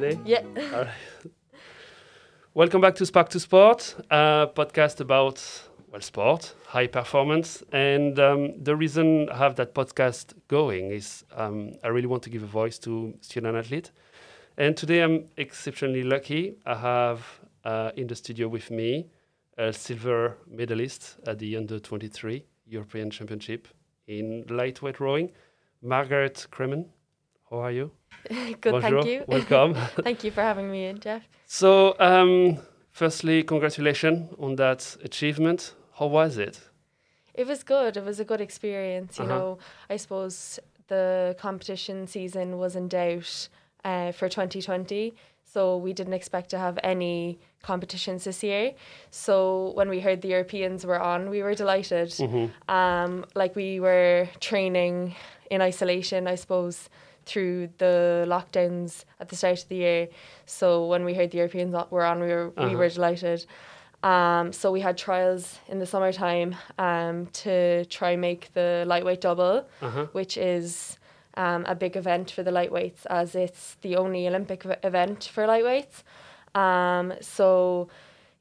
ready? Yeah. All right. Welcome back to Spark to Sport, a podcast about well sport, high performance, and um, the reason I have that podcast going is um, I really want to give a voice to student athlete, and today I'm exceptionally lucky. I have uh, in the studio with me a silver medalist at the under 23 European Championship in lightweight rowing, Margaret Cremen. How are you? Good, Bonjour. thank you. Welcome. thank you for having me in, Jeff. So, um, firstly, congratulations on that achievement. How was it? It was good. It was a good experience. You Uh-huh. know, I suppose the competition season was in doubt uh, for 2020. So we didn't expect to have any competitions this year. So when we heard the Europeans were on, we were delighted. Mm-hmm. Um, like we were training in isolation, I suppose, through the lockdowns at the start of the year. So when we heard the Europeans were on, we were we Uh-huh. were delighted. Um, so we had trials in the summertime um, to try make the lightweight double, Uh-huh. which is um, a big event for the lightweights as it's the only Olympic v- event for lightweights. Um, so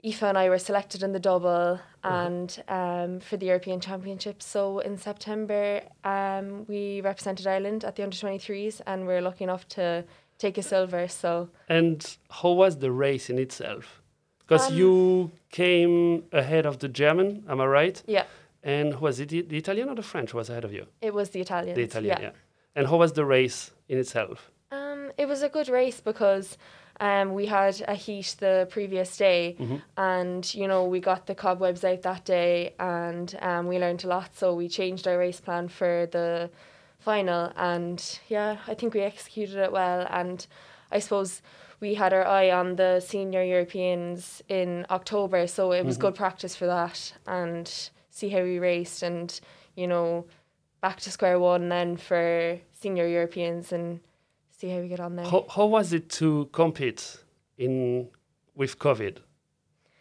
Aoife and I were selected in the double and um, for the European Championships. So in September, um, we represented Ireland at the under 23s and we're lucky enough to take a silver. So And how was the race in itself? Because Um, you came ahead of the German, am I right? yeah, And was it the, the Italian or the French was ahead of you? it was the Italians. The Italian, yeah. And how was the race in itself? Um, it was a good race because um, we had a heat the previous day, Mhm. and you know we got the cobwebs out that day, and um, we learned a lot. So we changed our race plan for the final, and yeah, I think we executed it well. And I suppose we had our eye on the senior Europeans in October, so it was Mhm. good practice for that, and see how we raced, and you know, back to square one then for senior Europeans and see how we get on there. How, how was it to compete in with COVID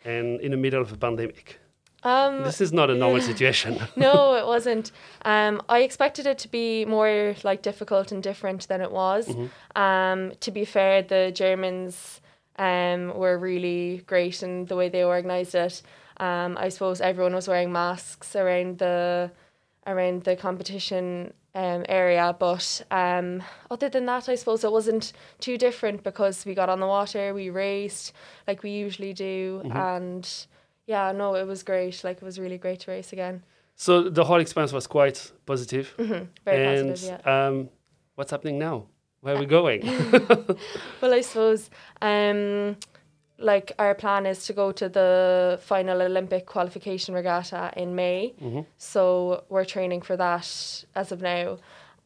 and in the middle of a pandemic? Um, This is not a normal situation. no, it wasn't. Um, I expected it to be more like difficult and different than it was. Mhm. Um, to be fair, the Germans um, were really great in the way they organised it. Um, I suppose everyone was wearing masks around the around the competition um, area, but um, other than that, I suppose it wasn't too different because we got on the water, we raced like we usually do, Mhm. and yeah, no, it was great. Like it was really great to race again. So the whole experience was quite positive. hmm Very and positive, yeah. um, what's happening now? Where are we going? Well, I suppose um, like our plan is to go to the final Olympic qualification regatta in May. Mhm. So we're training for that as of now.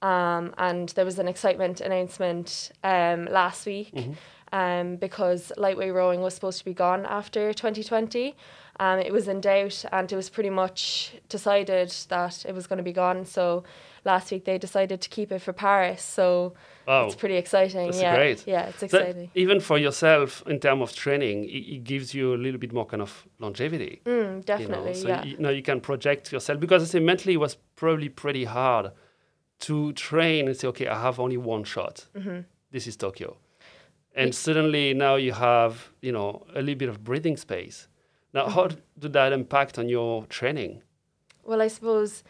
Um, and there was an excitement announcement um, last week Mhm. um, because lightweight rowing was supposed to be gone after 2020. Um, it was in doubt and it was pretty much decided that it was going to be gone. So last week they decided to keep it for Paris. So It's pretty exciting. That's yeah, great. Yeah, it's exciting. even for yourself, in terms of training, it, it gives you a little bit more kind of longevity. Mm, You know? definitely, So yeah. you, now you can project yourself because I say mentally it was probably pretty hard to train and say, okay, I have only one shot. hmm This is Tokyo, and suddenly now you have you know a little bit of breathing space. Now, how Mm-hmm. did that impact on your training? Well, I suppose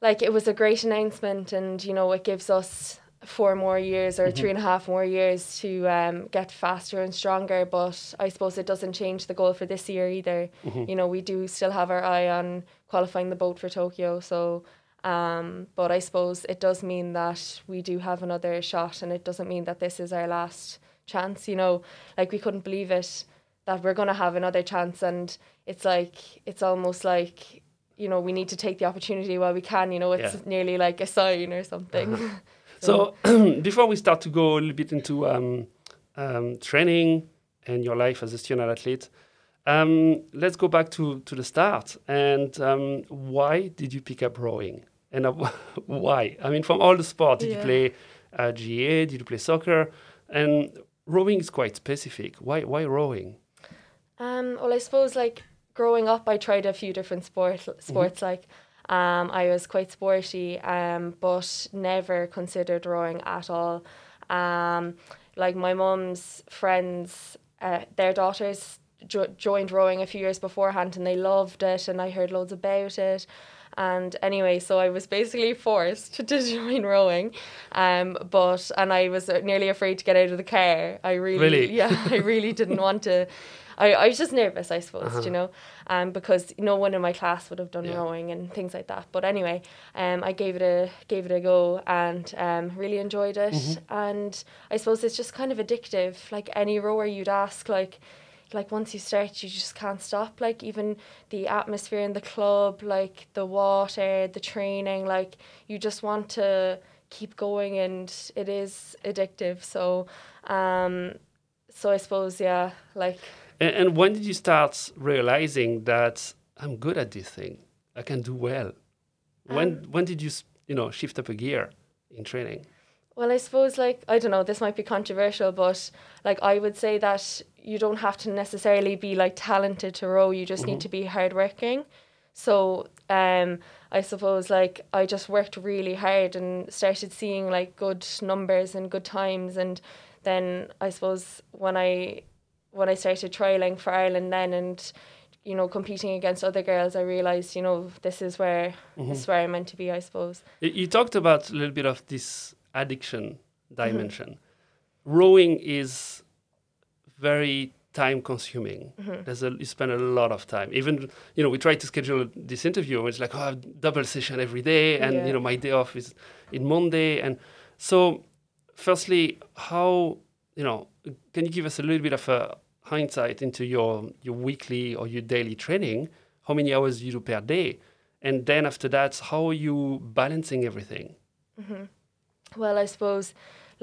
like it was a great announcement, and you know it gives us four more years or Mhm. three and a half more years to um, get faster and stronger. But I suppose it doesn't change the goal for this year either. Mhm. You know, we do still have our eye on qualifying the boat for Tokyo. So, um, but I suppose it does mean that we do have another shot, and it doesn't mean that this is our last chance. You know, like we couldn't believe it that we're gonna have another chance, and it's like it's almost like you know we need to take the opportunity while we can. You know, it's Yeah. nearly like a sign or something. So before we start to go a little bit into um, um, training and your life as a student athlete, um, let's go back to, to the start. And um, why did you pick up rowing? And uh, why? I mean, from all the sports, did you play uh, GAA? Did you play soccer? And rowing is quite specific. Why why rowing? Um, well, I suppose like growing up, I tried a few different sport sports. Like, um, I was quite sporty, um, but never considered rowing at all. Um, like my mum's friends, uh, their daughters jo- joined rowing a few years beforehand and they loved it and I heard loads about it. And anyway, so I was basically forced to join rowing, um, but and I was nearly afraid to get out of the car. I really, Really? yeah, I really didn't want to. I, I was just nervous, I suppose, you know, um, because no one in my class would have done Yeah. rowing and things like that. But anyway, um, I gave it a gave it a go and um, really enjoyed it. And I suppose it's just kind of addictive. Like any rower, you'd ask, like, like once you start, you just can't stop. Like even the atmosphere in the club, like the water, the training, like you just want to keep going, and it is addictive. So, um, so I suppose yeah, like. And, and when did you start realizing that I'm good at this thing? I can do well. When when did you you know shift up a gear in training? Well, I suppose like I don't know, this might be controversial, but like I would say that you don't have to necessarily be like talented to row. You just need to be hardworking. So um, I suppose like I just worked really hard and started seeing like good numbers and good times, and then I suppose when I when I started trialing for Ireland then and you know competing against other girls, I realized you know this is where mm-hmm. this is where I'm meant to be. I suppose. You, you talked about a little bit of this addiction mm-hmm. dimension. Rowing is very time consuming. Mm-hmm. There's a you spend a lot of time. Even you know we tried to schedule this interview. and It's like oh, I have double session every day, and Yeah. you know my day off is in Monday. And so, firstly, how you know can you give us a little bit of a hindsight into your your weekly or your daily training? How many hours you do per day? And then after that, how are you balancing everything? Well, I suppose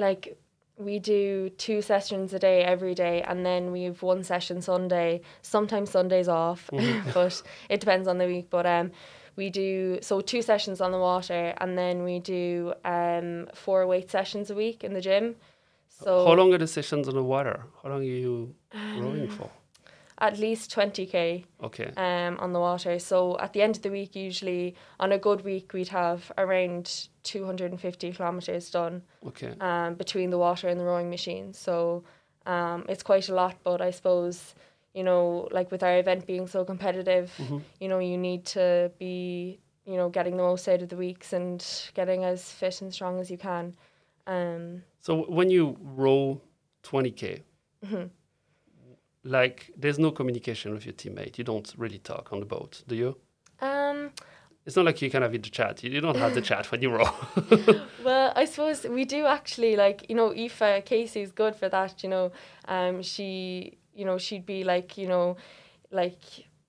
like we do two sessions a day every day, and then we have one session Sunday. Sometimes Sundays off, but it depends on the week. But um, we do so two sessions on the water, and then we do um four weight sessions a week in the gym. So How long are the sessions on the water? How long are you rowing for? at least twenty k. Okay. um, on the water. So at the end of the week, usually on a good week, we'd have around 250 kilometres done Okay. um, between the water and the rowing machine. So um, it's quite a lot, but I suppose, you know, like with our event being so competitive, you know, you need to be, you know, getting the most out of the weeks and getting as fit and strong as you can. Um, So when you row 20k, like there's no communication with your teammate. You don't really talk on the boat, do you? um, It's not like you can have in the chat. You don't have the chat when you row. Well, I suppose we do actually like you know Aoife Casey is good for that. You know, um, she you know she'd be like you know, like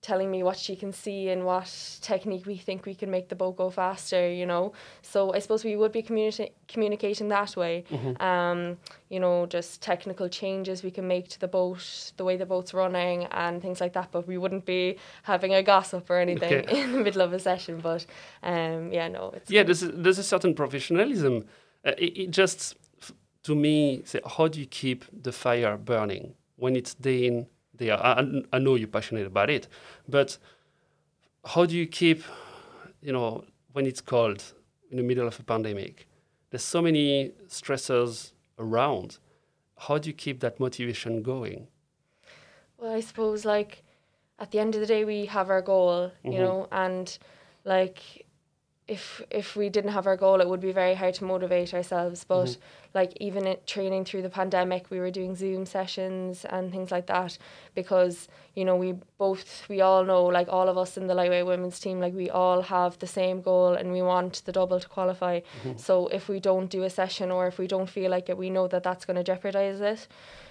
telling me what she can see and what technique we think we can make the boat go faster. You know, so I suppose we would be communi- communicating that way. Um, you know, just technical changes we can make to the boat, the way the boat's running, and things like that. But we wouldn't be having a gossip or anything Okay. in the middle of a session. But um, yeah, no, it's yeah, there's a, there's a certain professionalism. Uh, it, it just to me, say, how do you keep the fire burning when it's day in out? I, I- I know you're passionate about it, but how do you keep, you know, when it's cold in the middle of a pandemic? There's so many stressors around. How do you keep that motivation going? Well, I suppose like at the end of the day we have our goal, you mm-hmm. know, and like if if we didn't have our goal it would be very hard to motivate ourselves. But like even it training through the pandemic we were doing Zoom sessions and things like that because, you know, we both we all know like all of us in the lightweight women's team, like we all have the same goal and we want the double to qualify. So if we don't do a session or if we don't feel like it, we know that that's going to jeopardize it.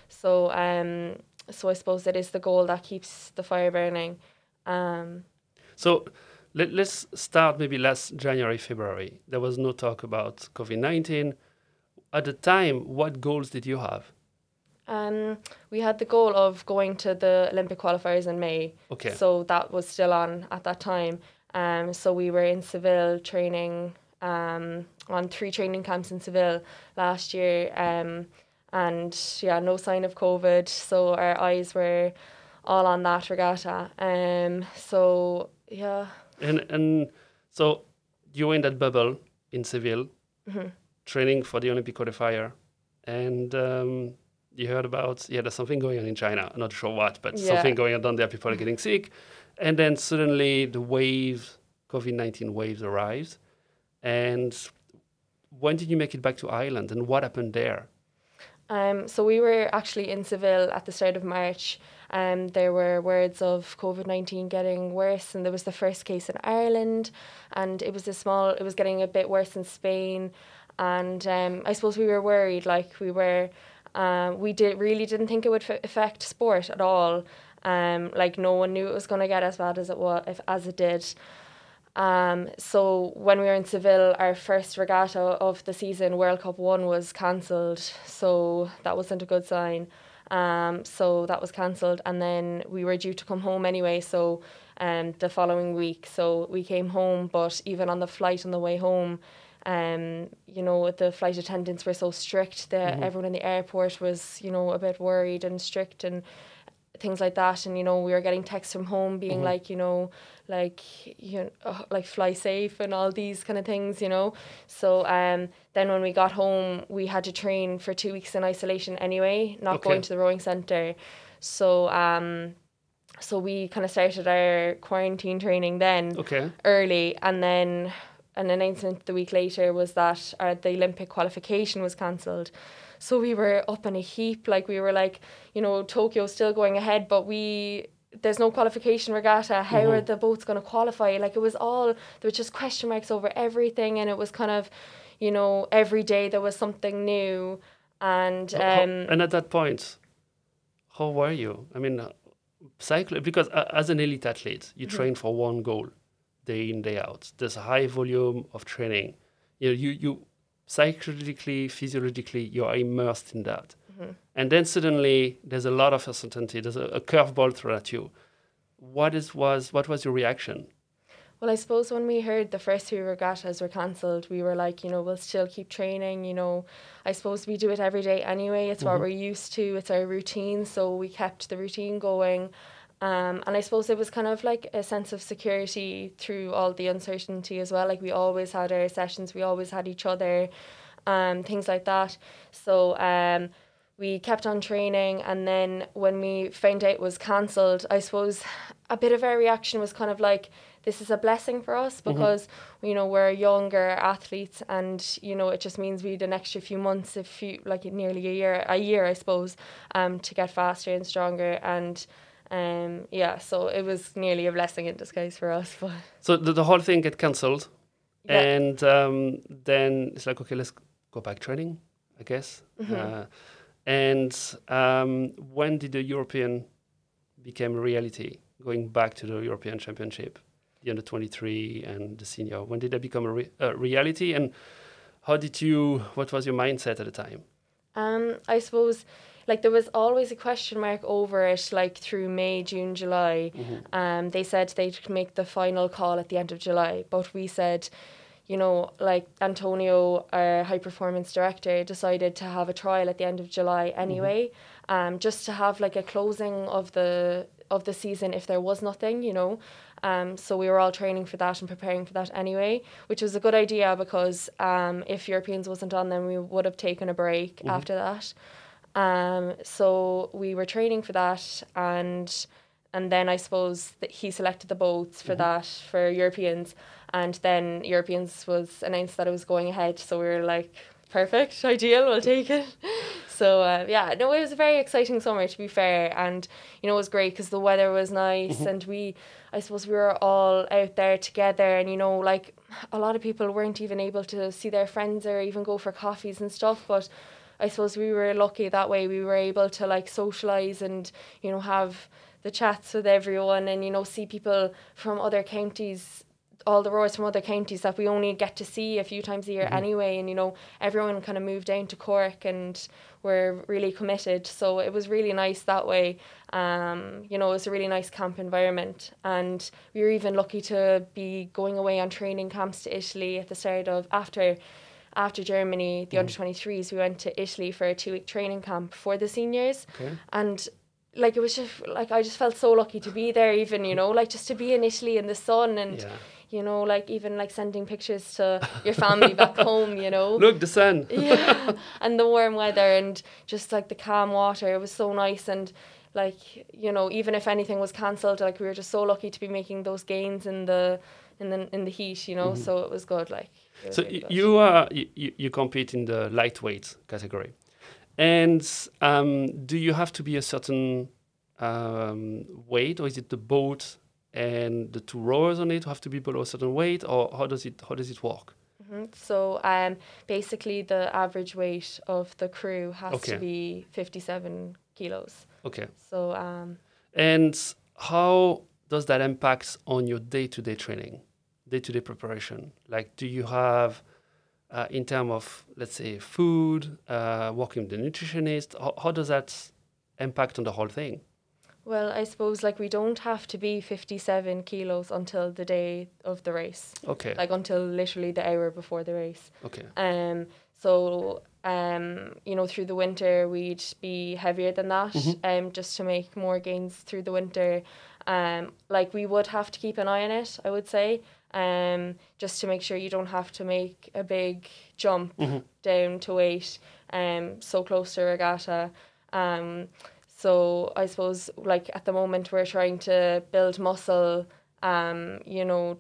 So um so I suppose it is the goal that keeps the fire burning. Um, So let, let's start maybe last January, February. There was no talk about COVID 19. At the time, what goals did you have? um, we had the goal of going to the Olympic qualifiers in May. Okay. So that was still on at that time. Um, so we were in Seville training um, on three training camps in Seville last year. Um, and yeah, no sign of COVID. So our eyes were all on that regatta. Um, so yeah, And and so you were in that bubble in Seville, Mm-hmm. training for the Olympic qualifier, and um, you heard about yeah, there's something going on in China. I'm not sure what, but Yeah. something going on down there. People are getting sick, and then suddenly the wave, COVID nineteen waves arrived, and when did you make it back to Ireland, and what happened there? Um, so we were actually in Seville at the start of March. Um, there were words of COVID nineteen getting worse, and there was the first case in Ireland, and it was a small. It was getting a bit worse in Spain, and um, I suppose we were worried. Like we were, um, we did really didn't think it would f- affect sport at all. Um, like no one knew it was going to get as bad as it was, if, as it did. Um, so when we were in Seville, our first regatta of the season, World Cup One, was cancelled. So that wasn't a good sign. Um, so that was cancelled, and then we were due to come home anyway. So um, the following week, so we came home. But even on the flight on the way home, um, you know, the flight attendants were so strict that everyone in the airport was, you know, a bit worried and strict and things like that and you know we were getting texts from home being like you know like you know uh, like fly safe and all these kind of things you know so um then when we got home we had to train for two weeks in isolation anyway not Okay. going to the rowing center so um so we kind of started our quarantine training then Okay. early and then an announcement the week later was that uh, the Olympic qualification was cancelled. So we were up in a heap, like we were like, you know, Tokyo's still going ahead, but we there's no qualification regatta. How are the boats going to qualify? Like it was all there was just question marks over everything, and it was kind of, you know, every day there was something new, and um, and at that point, how were you? I mean, uh, cycle because uh, as an elite athlete, you train for one goal, day in day out. There's a high volume of training. You know, you you psychologically, physiologically, you are immersed in that. Mm-hmm. And then suddenly, there's a lot of uncertainty. There's a, a curveball thrown at you. What is was what was your reaction? Well, I suppose when we heard the first two regattas were cancelled, we were like, you know, we'll still keep training. You know, I suppose we do it every day anyway. It's what mm-hmm. we're used to. It's our routine, so we kept the routine going. Um, and I suppose it was kind of like a sense of security through all the uncertainty as well. Like we always had our sessions, we always had each other, um, things like that. So um, we kept on training, and then when we found out it was cancelled, I suppose a bit of our reaction was kind of like, this is a blessing for us because you know we're younger athletes, and you know it just means we had an extra few months, a few like nearly a year, a year I suppose, um, to get faster and stronger, and um, yeah, so it was nearly a blessing in disguise for us. But So the, the whole thing get cancelled, Yeah. and um, then it's like, okay, let's go back training, I guess. Mm-hmm. Uh, and um, when did the European became a reality? Going back to the European Championship, the under twenty three and the senior. When did that become a, re- a reality? And how did you? What was your mindset at the time? Um, I suppose like there was always a question mark over it like through May, June, July. Um, they said they'd make the final call at the end of July, but we said, you know, like Antonio, our high performance director, decided to have a trial at the end of July anyway, um, just to have like a closing of the of the season if there was nothing, you know. Um, so we were all training for that and preparing for that anyway, which was a good idea because um, if Europeans wasn't on, then we would have taken a break after that. Um, so we were training for that, and and then I suppose that he selected the boats for that for Europeans, and then Europeans was announced that it was going ahead. So we were like, perfect, ideal, we'll take it. So uh, yeah, no, it was a very exciting summer to be fair, and you know it was great because the weather was nice, and we, I suppose we were all out there together, and you know like a lot of people weren't even able to see their friends or even go for coffees and stuff, but. I suppose we were lucky that way. We were able to like socialize and you know have the chats with everyone and you know see people from other counties all the rowers from other counties that we only get to see a few times a year anyway and you know everyone kind of moved down to Cork and were really committed so it was really nice that way um, you know it was a really nice camp environment and we were even lucky to be going away on training camps to Italy at the start of after after Germany, the under 23s, we went to Italy for a two week training camp for the seniors. Okay. And like it was just like I just felt so lucky to be there, even, you know, like just to be in Italy in the sun and Yeah. You know, like even like sending pictures to your family back home, you know. Look, the sun. yeah, and the warm weather and just like the calm water. It was so nice and like you know even if anything was cancelled like we were just so lucky to be making those gains in the in the in the heat you know so it was good like was So really good. you are you, you compete in the lightweight category, and um, do you have to be a certain um, weight, or is it the boat and the two rowers on it have to be below a certain weight, or how does it how does it work? Mhm. so um basically the average weight of the crew has Okay. to be 57 kilos Okay, so um and how does that impact on your day-to-day training, day-to-day preparation? Like, do you have uh, in terms of let's say food, uh, working with the nutritionist, how, how does that impact on the whole thing? Well i suppose like we don't have to be 57 kilos until the day of the race Okay, like until literally the hour before the race okay. Um, so um, you know, through the winter we'd be heavier than that, um, just to make more gains through the winter. Um, like we would have to keep an eye on it, I would say, um, just to make sure you don't have to make a big jump down to weight, um, so close to regatta. Um, so I suppose like at the moment we're trying to build muscle, um, you know,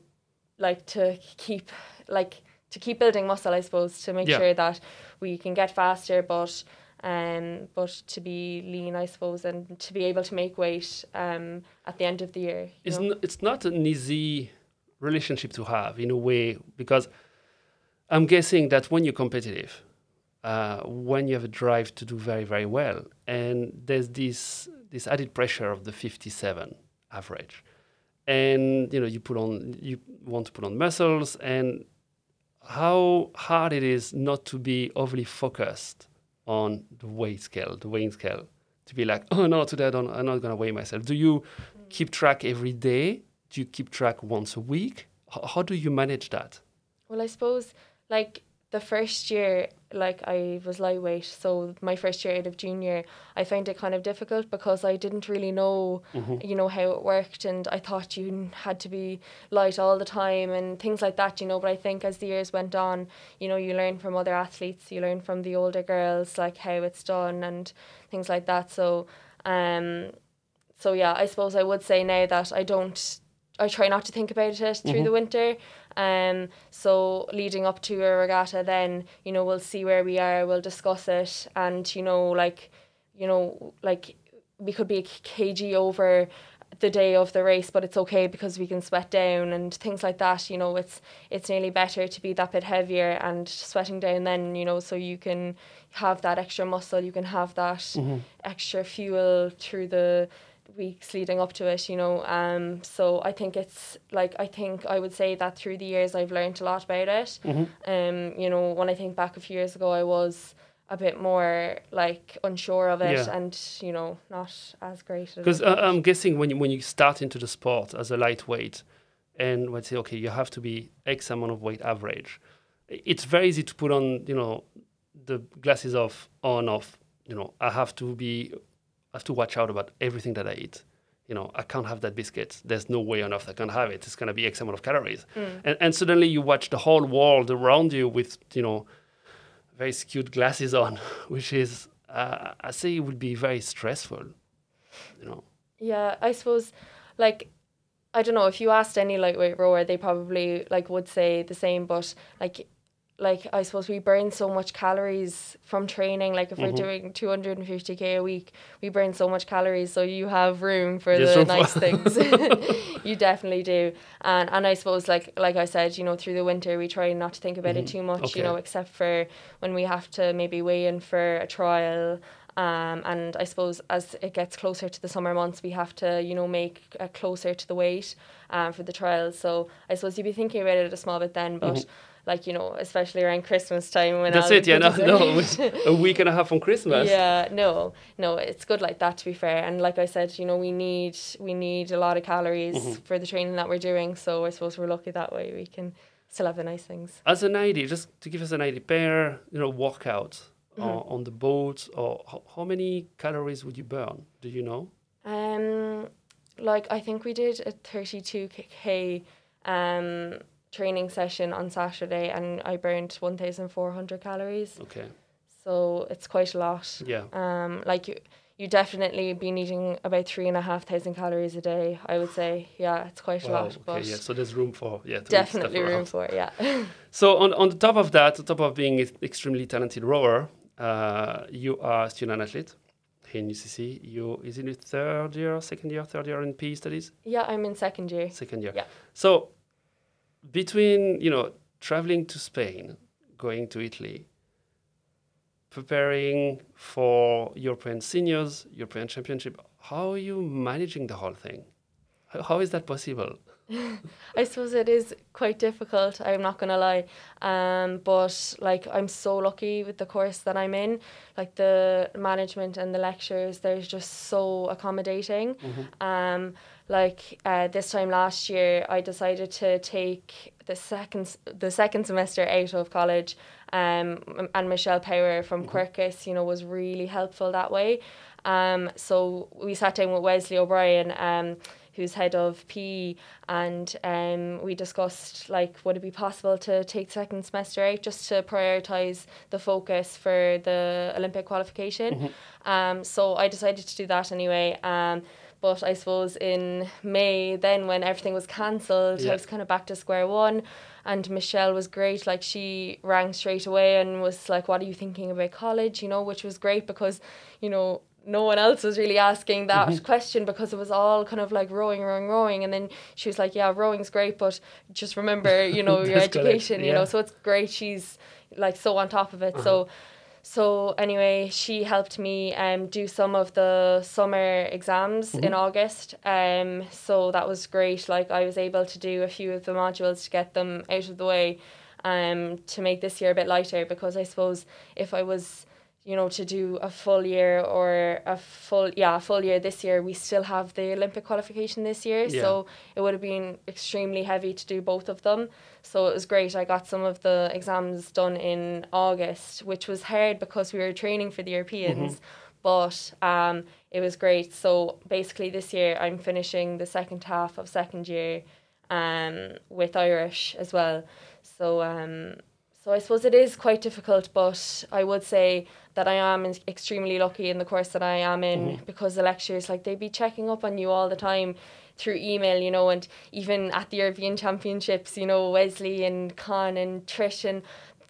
like to keep like to keep building muscle, I suppose, to make Yeah. sure that we can get faster, but um, but to be lean, I suppose, and to be able to make weight um, at the end of the year. it's, n- it's not an easy relationship to have in a way because I'm guessing that when you're competitive, uh, when you have a drive to do very very well, and there's this this added pressure of the 57 average, and you know you put on you want to put on muscles, and how hard it is not to be overly focused on the weight scale, the weighing scale, to be like, oh no, today I don't, I'm not gonna weigh myself. Do you keep track every day? Do you keep track once a week? H- how do you manage that? Well, I suppose like the first year, like I was lightweight, so my first year out of junior, I found it kind of difficult because I didn't really know, you know, how it worked, and I thought you had to be light all the time and things like that, you know. But I think as the years went on, you know, you learn from other athletes, you learn from the older girls, like how it's done and things like that. So, um, so yeah, I suppose I would say now that I don't I try not to think about it through the winter. Um, so leading up to a regatta, then you know we'll see where we are. We'll discuss it, and you know, like, you know, like we could be a kg over the day of the race, but it's okay because we can sweat down and things like that. You know, it's it's nearly better to be that bit heavier and sweating down then. You know, so you can have that extra muscle, you can have that extra fuel through the weeks leading up to it, you know. Um, so I think it's like I think I would say that through the years I've learned a lot about it. Um, you know, when I think back a few years ago, I was a bit more like unsure of it, Yeah. and you know, not as great. Because uh, I'm guessing when you, when you start into the sport as a lightweight, and let's say okay, you have to be X amount of weight average, it's very easy to put on you know the glasses of on off. You know, I have to be, I have to watch out about everything that I eat. You know, I can't have that biscuit. There's no way on earth I can have it. It's gonna be X amount of calories, and, and suddenly you watch the whole world around you with you know very skewed glasses on, which is uh, I say it would be very stressful. You know. Yeah, I suppose, like, I don't know if you asked any lightweight rower, they probably like would say the same. But like, like I suppose we burn so much calories from training. Like if we're doing two hundred and fifty k a week, we burn so much calories. So you have room for the nice things. you definitely do. And and I suppose like like I said, you know, through the winter we try not to think about it too much. Okay. You know, except for when we have to maybe weigh in for a trial. Um, and I suppose as it gets closer to the summer months, we have to, you know, make uh, closer to the weight um, for the trials. So I suppose you'd be thinking about it a small bit then, but like, you know, especially around Christmas time when. That's it, yeah, no, no, kids are- with a week and a half from Christmas. yeah, no, no, it's good like that to be fair. And like I said, you know, we need we need a lot of calories Mm-hmm. for the training that we're doing. So I suppose we're lucky that way. We can still have the nice things. As an idea, just to give us an idea, per you know workout Mm-hmm. or on the boat, or how, how many calories would you burn? Do you know? Um, like I think we did a thirty-two k um, training session on Saturday, and I burned one thousand four hundred calories. Okay. So it's quite a lot. Yeah. Um, like you, you definitely been eating about three and a half thousand calories a day. I would say, yeah, it's quite a Wow. lot, but Okay. Yeah. So there's room for yeah. definitely room for it. Yeah. So on on the top of that, on top of being an extremely talented rower, uh, you are a student athlete here in UCC. You is it your third year, second year, third year in PE studies? yeah, I'm in second year. Second year. Yeah. So between you know traveling to Spain, going to Italy, preparing for European seniors, European championship, how are you managing the whole thing? How, how is that possible? I suppose it is quite difficult. I'm not gonna lie, um, but like I'm so lucky with the course that I'm in. Like the management and the lectures, they're just so accommodating. Um, like uh, this time last year, I decided to take the second the second semester out of college. Um, and Michelle Power from Quercus, you know, was really helpful that way. Um, so we sat down with Wesley O'Brien, um, who's head of PE, and um, we discussed like would it be possible to take second semester out just to prioritize the focus for the Olympic qualification. Um, so I decided to do that anyway. Um, but I suppose in May, then when everything was cancelled, Yeah. I was kind of back to square one. And Michelle was great. Like she rang straight away and was like, "What are you thinking about college?" You know, which was great because, you know, no one else was really asking that mm-hmm. question because it was all kind of like rowing, rowing, rowing. And then she was like, "Yeah, rowing's great, but just remember, you know, your education. You know, so it's great. She's like so on top of it. Uh-huh. So." So anyway, she helped me um, do some of the summer exams in August. Um, so that was great. Like I was able to do a few of the modules to get them out of the way, um, to make this year a bit lighter. Because I suppose if I was, you know, to do a full year or a full yeah a full year this year, we still have the Olympic qualification this year. Yeah. So it would have been extremely heavy to do both of them. So it was great. I got some of the exams done in August, which was hard because we were training for the Europeans. But um, it was great. So basically, this year I'm finishing the second half of second year um, with Irish as well. So um, so I suppose it is quite difficult, but I would say that I am extremely lucky in the course that I am in mm-hmm. because the lecturers like they be checking up on you all the time through email, you know, and even at the European Championships, you know, Wesley and Con and Trish and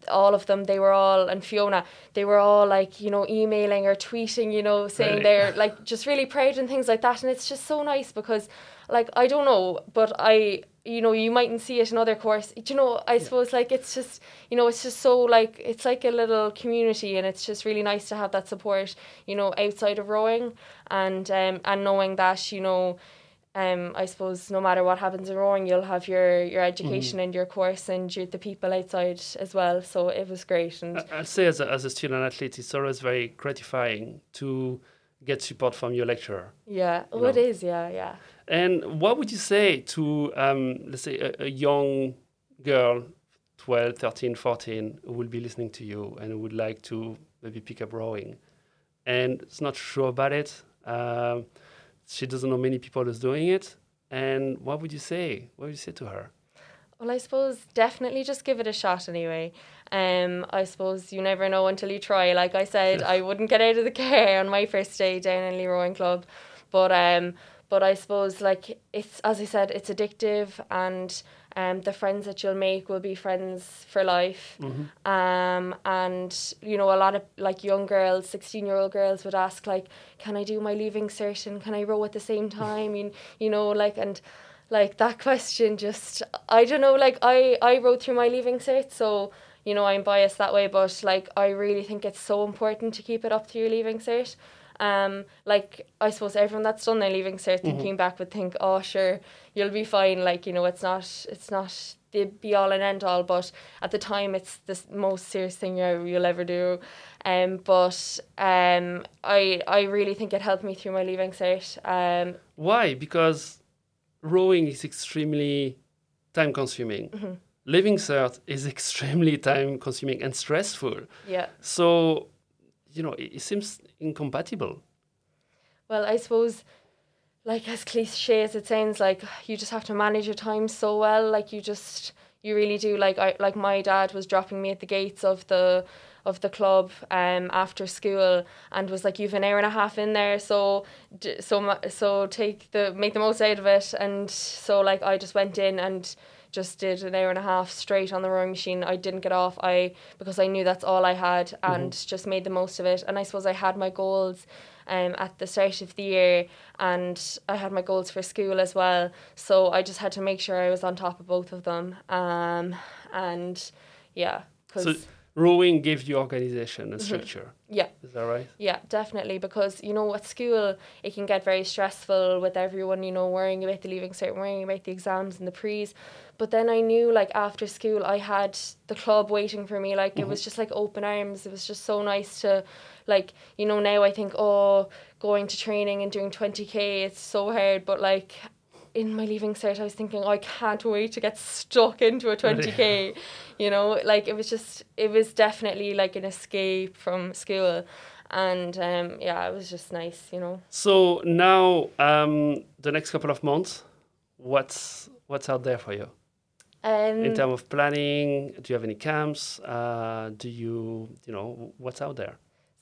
all of them, they were all, and Fiona, they were all like, you know, emailing or tweeting, you know, saying Really? they're like just really proud and things like that. And it's just so nice because, like, I don't know, but I, you know, you mightn't see it in other course. Do you know, I suppose like it's just, you know, it's just so like, it's like a little community and it's just really nice to have that support, you know, outside of rowing and, um, and knowing that, you know, um, I suppose no matter what happens in rowing, you'll have your, your education and your course and your, the people outside as well. So it was great. And I- I'd say as a, as a student athlete, it's always very gratifying to get support from your lecturer. yeah, oh, you it is. Yeah, yeah. And what would you say to, um, let's say, a, a young girl, 12, 13, 14, who will be listening to you and would like to maybe pick up rowing and is not sure about it? Um, she doesn't know many people who's doing it. And what would you say? What would you say to her? Well, I suppose definitely just give it a shot anyway. Um, I suppose you never know until you try. Like I said, I wouldn't get out of the car on my first day down in Lee Rowing Club, but um, but I suppose like it's as I said, it's addictive, and um, the friends that you'll make will be friends for life. Um, and you know, a lot of like young girls, sixteen year old girls would ask like, "Can I do my leaving cert and can I row at the same time?" you, you know, like and like that question just I don't know like I I wrote through my leaving cert so you know I'm biased that way but like I really think it's so important to keep it up to your leaving cert um like I suppose everyone that's done their leaving cert thinking back would think oh sure you'll be fine like you know it's not it's not the be all and end all but at the time it's the most serious thing you you'll ever do um but um I I really think it helped me through my leaving cert um Why? Because rowing is extremely time consuming. Living cert is extremely time consuming and stressful. yeah So, you know, it, it seems incompatible. Well, I suppose like as cliche as it sounds, like you just have to manage your time so well. Like you just you really do. Like I like my dad was dropping me at the gates of the of the club um after school and was like you've an hour and a half in there so so so take the make the most out of it and so like I just went in and just did an hour and a half straight on the rowing machine. I didn't get off. I because I knew that's all I had and mm-hmm. just made the most of it. And I suppose I had my goals um, at the start of the year and I had my goals for school as well. So I just had to make sure I was on top of both of them. Um, and yeah, because. So rowing gives you organization and mm-hmm. structure. Mm-hmm. Yeah. Is that right? Yeah, definitely. Because, you know, at school, it can get very stressful with everyone, you know, worrying about the leaving cert, worrying about the exams and the pre's. But then I knew, like, after school, I had the club waiting for me. Like, mm-hmm. it was just like open arms. It was just so nice to like you know now I think oh going to training and doing 20k it's so hard but like in my leaving cert I was thinking oh, I can't wait to get stuck into a 20k you know? Like it was just it was definitely like an escape from school. And um, yeah it was just nice you know? So now um, the next couple of months what's what's out there for you? Um, in terms of planning do you have any camps? Uh, do you you know what's out there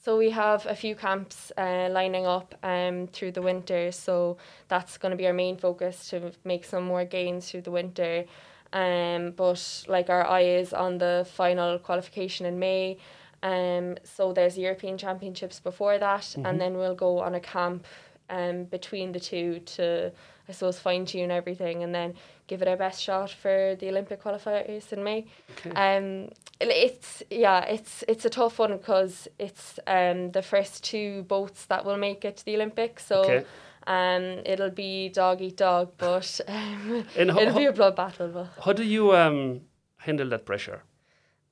so we have a few camps uh, lining up um, through the winter. So that's going to be our main focus to make some more gains through the winter. Um, but like our eye is on the final qualification in May. Um, so there's European Championships before that, mm-hmm. and then we'll go on a camp um, between the two to, I suppose, fine tune everything, and then give it our best shot for the Olympic qualifiers in May. Okay. Um, it's yeah, it's it's a tough one because it's um the first two boats that will make it to the Olympics. So. Okay. Um, it'll be dog eat dog, but um, how, it'll be a blood battle. But how do you um handle that pressure?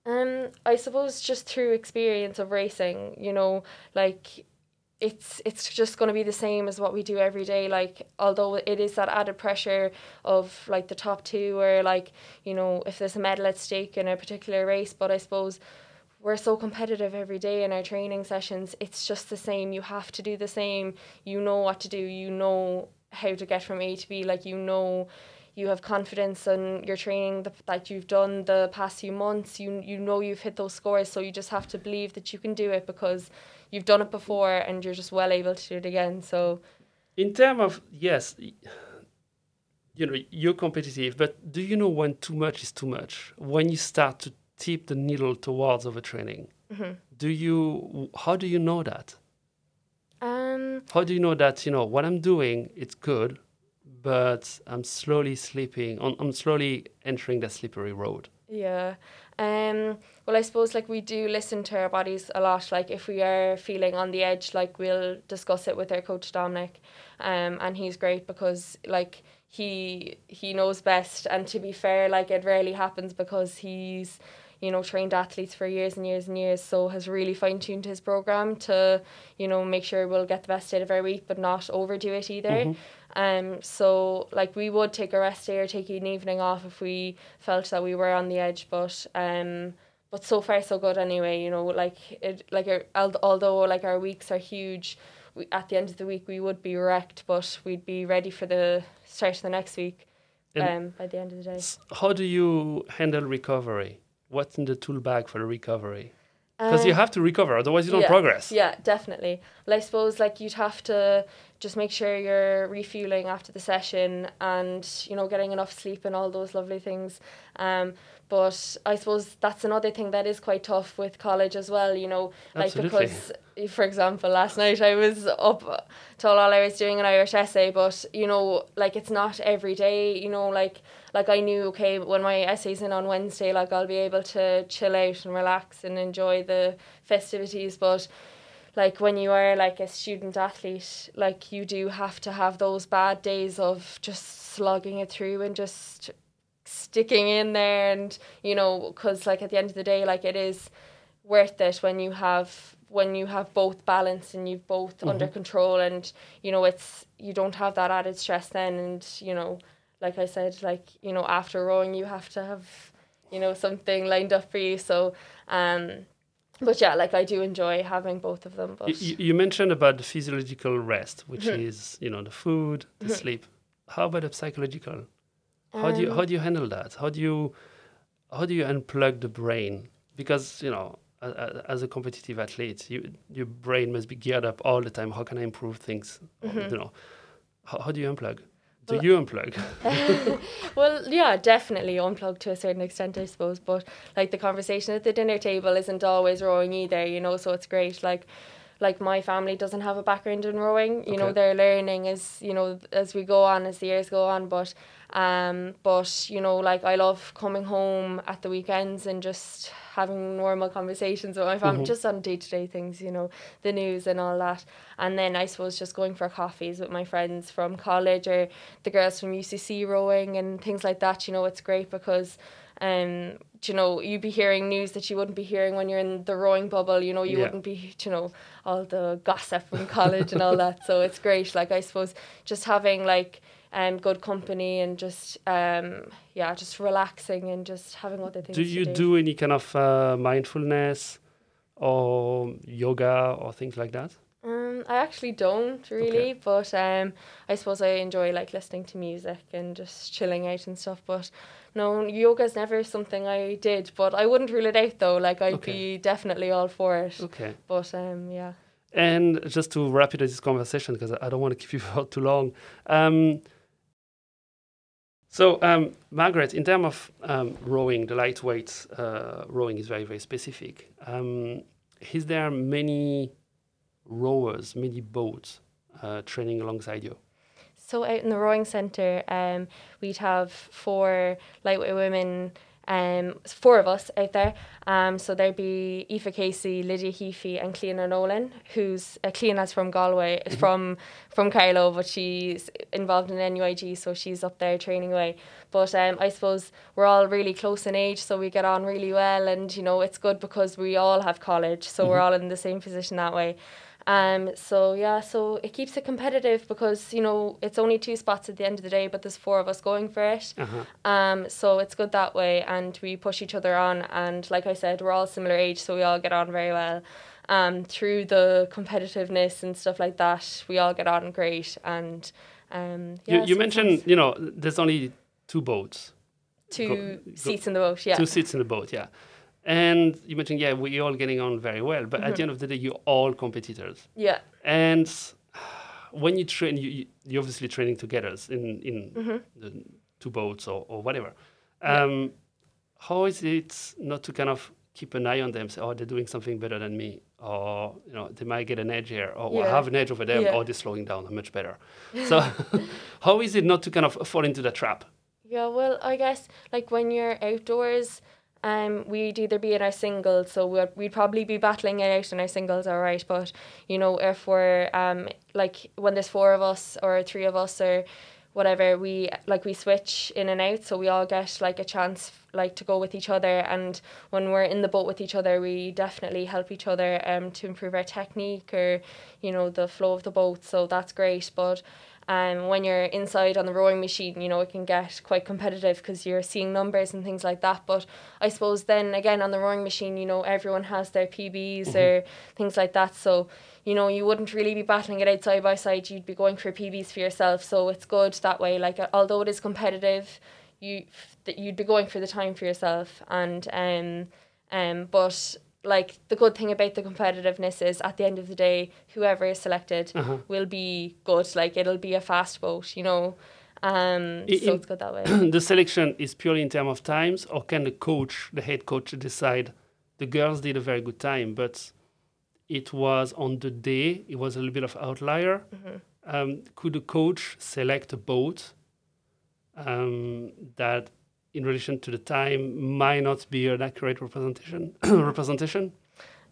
Um, I suppose just through experience of racing, you know, like it's it's just going to be the same as what we do every day like although it is that added pressure of like the top two or like you know if there's a medal at stake in a particular race but i suppose we're so competitive every day in our training sessions it's just the same. You have to do the same. You know what to do. You know how to get from a to b. Like you know you have confidence in your training that, that you've done the past few months. You you know you've hit those scores. So you just have to believe that you can do it because you've done it before and you're just well able to do it again. So, in terms of yes, you know you're competitive, but do you know when too much is too much? When you start to tip the needle towards overtraining, mm-hmm. do you? How do you know that? Um, how do you know that you know what I'm doing? It's good, but I'm slowly slipping. I'm slowly entering the slippery road. Yeah. Um, well, I suppose like we do listen to our bodies a lot. Like if we are feeling on the edge, like we'll discuss it with our coach Dominic, um, and he's great because like he he knows best. And to be fair, like it rarely happens because he's you know trained athletes for years and years and years so has really fine-tuned his program to you know make sure we'll get the best out of our week but not overdo it either mm-hmm. Um, so like we would take a rest day or take an evening off if we felt that we were on the edge, but um, but so far so good anyway. You know, like it like our, although like our weeks are huge, we, at the end of the week we would be wrecked, but we'd be ready for the start of the next week. Um, by the end of the day. How do you handle recovery? What's in the tool bag for the recovery? Because um, you have to recover, otherwise you don't yeah, progress. Yeah, definitely. Well, I suppose like you'd have to just make sure you're refueling after the session and you know getting enough sleep and all those lovely things. Um, but I suppose that's another thing that is quite tough with college as well. You know, Absolutely. like because for example, last night I was up till all I was doing an Irish essay, but you know, like it's not every day. You know, like like I knew okay when my essay's in on Wednesday, like I'll be able to chill out and relax and enjoy the festivities, but like when you are like a student athlete like you do have to have those bad days of just slugging it through and just sticking in there and you know because like at the end of the day like it is worth it when you have when you have both balance and you've both mm-hmm. under control and you know it's you don't have that added stress then and you know like I said like you know after rowing you have to have you know something lined up for you so um but yeah, like I do enjoy having both of them. But You, you mentioned about the physiological rest, which Mhm. is you know the food, the Mhm. sleep. How about the psychological? How do you Um, how do you handle that? How do you how do you unplug the brain? Because you know, as a competitive athlete, you, your brain must be geared up all the time. How can I improve things? Mhm. You know, how, how do you unplug? Do you unplug? well, yeah, definitely unplugged to a certain extent, I suppose. But like the conversation at the dinner table isn't always rowing either, you know. So it's great. Like, like my family doesn't have a background in rowing. You know, Okay. they're learning as you know as we go on, as the years go on. But um, but you know, like I love coming home at the weekends and just having normal conversations with my family, Mhm. just on day to day things. You know, the news and all that. And then I suppose just going for coffees with my friends from college or the girls from UCC rowing and things like that. You know, it's great because, um, you know, you'd be hearing news that you wouldn't be hearing when you're in the rowing bubble. You know, you Yeah. wouldn't be, you know, all the gossip from college and all that. So it's great. Like I suppose just having like um good company and just um yeah just relaxing and just having other things. do you do. do any kind of uh, mindfulness or yoga or things like that? Um, I actually don't really, but um, I suppose I enjoy like listening to music and just chilling out and stuff. But no, yoga's never something I did. But I wouldn't rule it out though. Like I'd Okay. be definitely all for it. Okay. But um, yeah. And just to wrap it up this conversation, because I don't want to keep you for too long. Um, so, um, Margaret, in terms of um, rowing, the lightweight uh, rowing is very, very specific. Um, is there many rowers, many boats uh, training alongside you? So out in the rowing centre, um, we'd have four lightweight women, um, four of us out there. Um, so there'd be Aoife Casey, Lydia Heaphy, and Cleona Nolan, who's uh, Cleona's from Galway, is from from Carlow, but she's involved in NUIG, so she's up there training away. But um, I suppose we're all really close in age, so we get on really well, and you know it's good because we all have college, so we're all in the same position that way. Um, so yeah, so it keeps it competitive because you know it's only two spots at the end of the day, but there's four of us going for it. Uh-huh. Um, so it's good that way, and we push each other on. And like I said, we're all similar age, so we all get on very well. Um, through the competitiveness and stuff like that, we all get on great. And um, yeah, you you mentioned, you know, there's only two boats, two go- go- seats in the boat. Yeah, two seats in the boat, yeah. And you mentioned, yeah, we're all getting on very well, but at the end of the day, you're all competitors. yeah, And when you train, you, you, you're obviously training together in, in Mm-hmm. the two boats or, or whatever. Yeah. Um, How is it not to kind of keep an eye on them, say, oh, they're doing something better than me, or you know, they might get an edge here, or I Yeah. have an edge over them, Yeah. or they're slowing down, I'm much better. So, how is it not to kind of fall into that trap? Yeah, well, I guess like when you're outdoors, um, we'd either be in our singles, so we'd, we'd probably be battling it out in our singles, all right. But you know, if we're um like when there's four of us or three of us or whatever, we like we switch in and out, so we all get like a chance like to go with each other. And when we're in the boat with each other, we definitely help each other um to improve our technique or you know the flow of the boat. So that's great, but. Um, when you're inside on the rowing machine, you know, it can get quite competitive because you're seeing numbers and things like that. But I suppose then again on the rowing machine, you know, everyone has their PBs or things like that. So, you know, you wouldn't really be battling it out side by side. You'd be going for PBs for yourself. So it's good that way. Like, uh, although it is competitive, you that you'd be going for the time for yourself. And, um, um, but like the good thing about the competitiveness is at the end of the day, whoever is selected Uh-huh. will be good. Like it'll be a fast boat, you know. Um, so it's good that way. the selection is purely in terms of times, or can the coach, the head coach, decide the girls did a very good time, but it was on the day, it was a little bit of outlier. Mm-hmm. Um, could the coach select a boat um, that, in relation to the time, might not be an accurate representation? representation.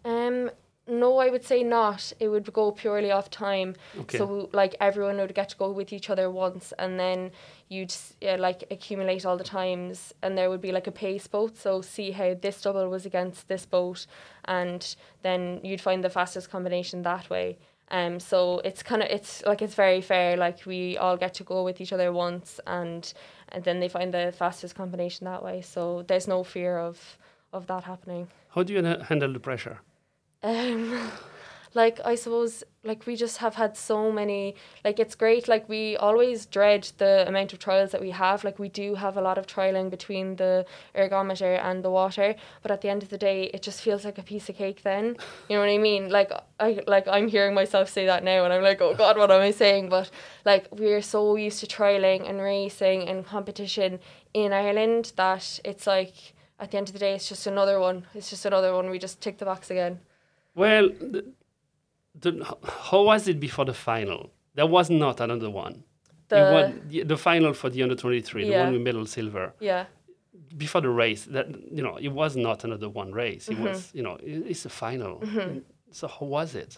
Um, no, I would say not. It would go purely off time. Okay. So like everyone would get to go with each other once, and then you'd yeah, like accumulate all the times, and there would be like a pace boat. So see how this double was against this boat, and then you'd find the fastest combination that way. Um, so it's kind of it's like it's very fair. Like we all get to go with each other once, and and then they find the fastest combination that way. So there's no fear of of that happening. How do you handle the pressure? Um, like I suppose like we just have had so many like it's great like we always dread the amount of trials that we have. Like we do have a lot of trialing between the ergometer and the water but at the end of the day it just feels like a piece of cake then. You know what I mean? Like I like I'm hearing myself say that now and I'm like oh god what am I saying? But like we're so used to trialing and racing and competition in Ireland that it's like at the end of the day it's just another one. It's just another one. We just tick the box again. Well the, how was it before the final? There was not another one. the won the, the final for the under 23, the one with medal silver. yeah Before the race, that you know, it was not another one race. It Mm-hmm. was, you know, it, it's a final. So how was it?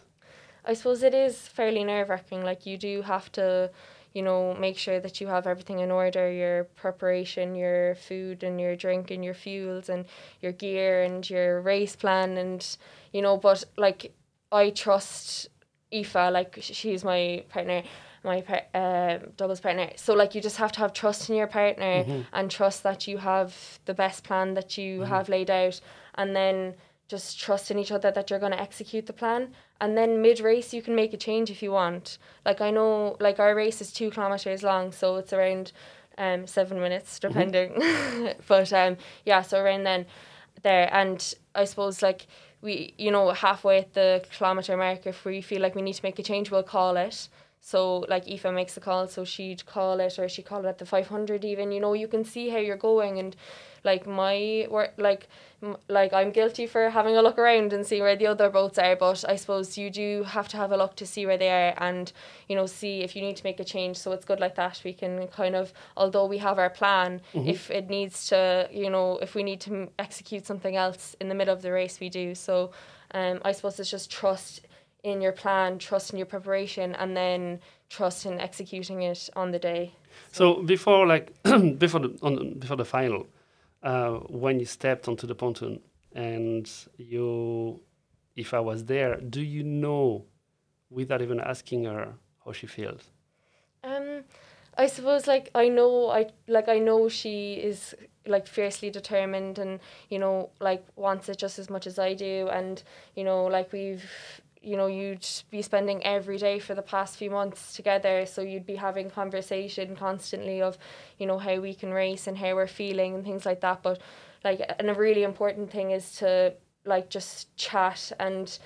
I suppose it is fairly nerve wracking. Like you do have to, you know, make sure that you have everything in order, your preparation, your food and your drink and your fuels and your gear and your race plan and you know, but like I trust Aoife, like she's my partner, my par- uh, doubles partner. So like you just have to have trust in your partner and trust that you have the best plan that you have laid out. And then just trust in each other that you're going to execute the plan. And then mid race you can make a change if you want. Like i know like our race is two kilometers long so it's around um seven minutes depending. But um yeah so around then there. And i suppose like we you know halfway at the kilometer mark if we feel like we need to make a change we'll call it so like Aoife makes a call so she'd call it or she'd call it at the 500 even you know you can see how you're going and like my work like m- like I'm guilty for having a look around and see where the other boats are but I suppose you do have to have a look to see where they are and you know see if you need to make a change. So it's good like that we can kind of although we have our plan if it needs to you know if we need to m- execute something else in the middle of the race we do. So um I suppose it's just trust in your plan trust in your preparation and then trust in executing it on the day So before, like before the on, before the final, uh, when you stepped onto the pontoon and you, if I was there, do you know, without even asking her how she feels? Um, I suppose like I know I like I know she is like fiercely determined and you know like wants it just as much as I do and you know like we've you know you'd be spending every day for the past few months together so you'd be having conversation constantly of you know how we can race and how we're feeling and things like that. But like and a really important thing is to like just chat and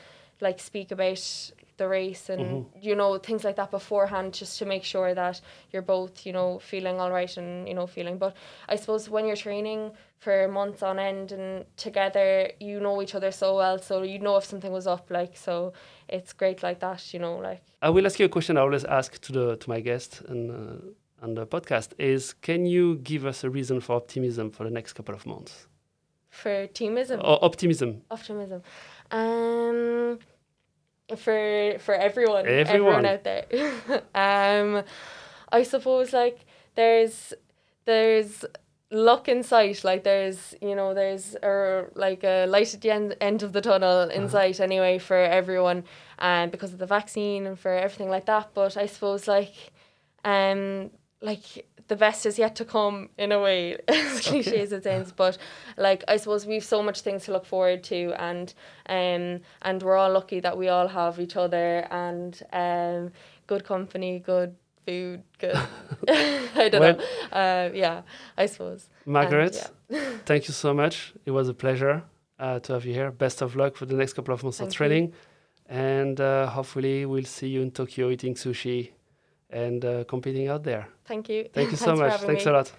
like speak about the race and mm-hmm. you know things like that beforehand just to make sure that you're both you know feeling all right and you know feeling. But i suppose when you're training for months on end and together you know each other so well so you know if something was up like so it's great like that you know like I will ask you a question I always ask to the to my guest and uh, on the podcast is can you give us a reason for optimism for the next couple of months? for teamism Or optimism. optimism um for for everyone Everyone. out there um i suppose like there's there's luck in sight like there's you know there's a like a light at the end, end of the tunnel in sight anyway for everyone and because of the vaccine and for everything like that. But i suppose like um like the best is yet to come in a way as cliche as it sounds but like i suppose we've so much things to look forward to and um and we're all lucky that we all have each other and um good company good food good i don't Well- know uh yeah i suppose Margaret, yeah. thank you so much. It was a pleasure uh, to have you here. Best of luck for the next couple of months of Thank you. training. And uh, hopefully, we'll see you in Tokyo eating sushi and uh, competing out there. thank you Thank you so much. Thanks me. a lot.